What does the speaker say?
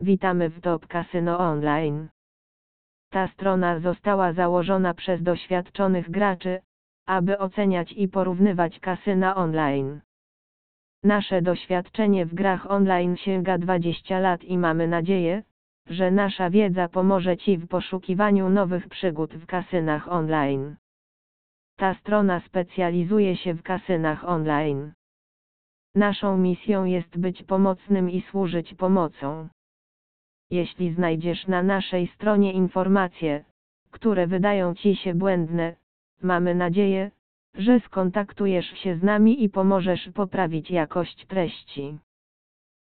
Witamy w Top Casino Online. Ta strona została założona przez doświadczonych graczy, aby oceniać i porównywać kasyna online. Nasze doświadczenie w grach online sięga 20 lat i mamy nadzieję, że nasza wiedza pomoże Ci w poszukiwaniu nowych przygód w kasynach online. Ta strona specjalizuje się w kasynach online. Naszą misją jest być pomocnym i służyć pomocą. Jeśli znajdziesz na naszej stronie informacje, które wydają Ci się błędne, mamy nadzieję, że skontaktujesz się z nami i pomożesz poprawić jakość treści.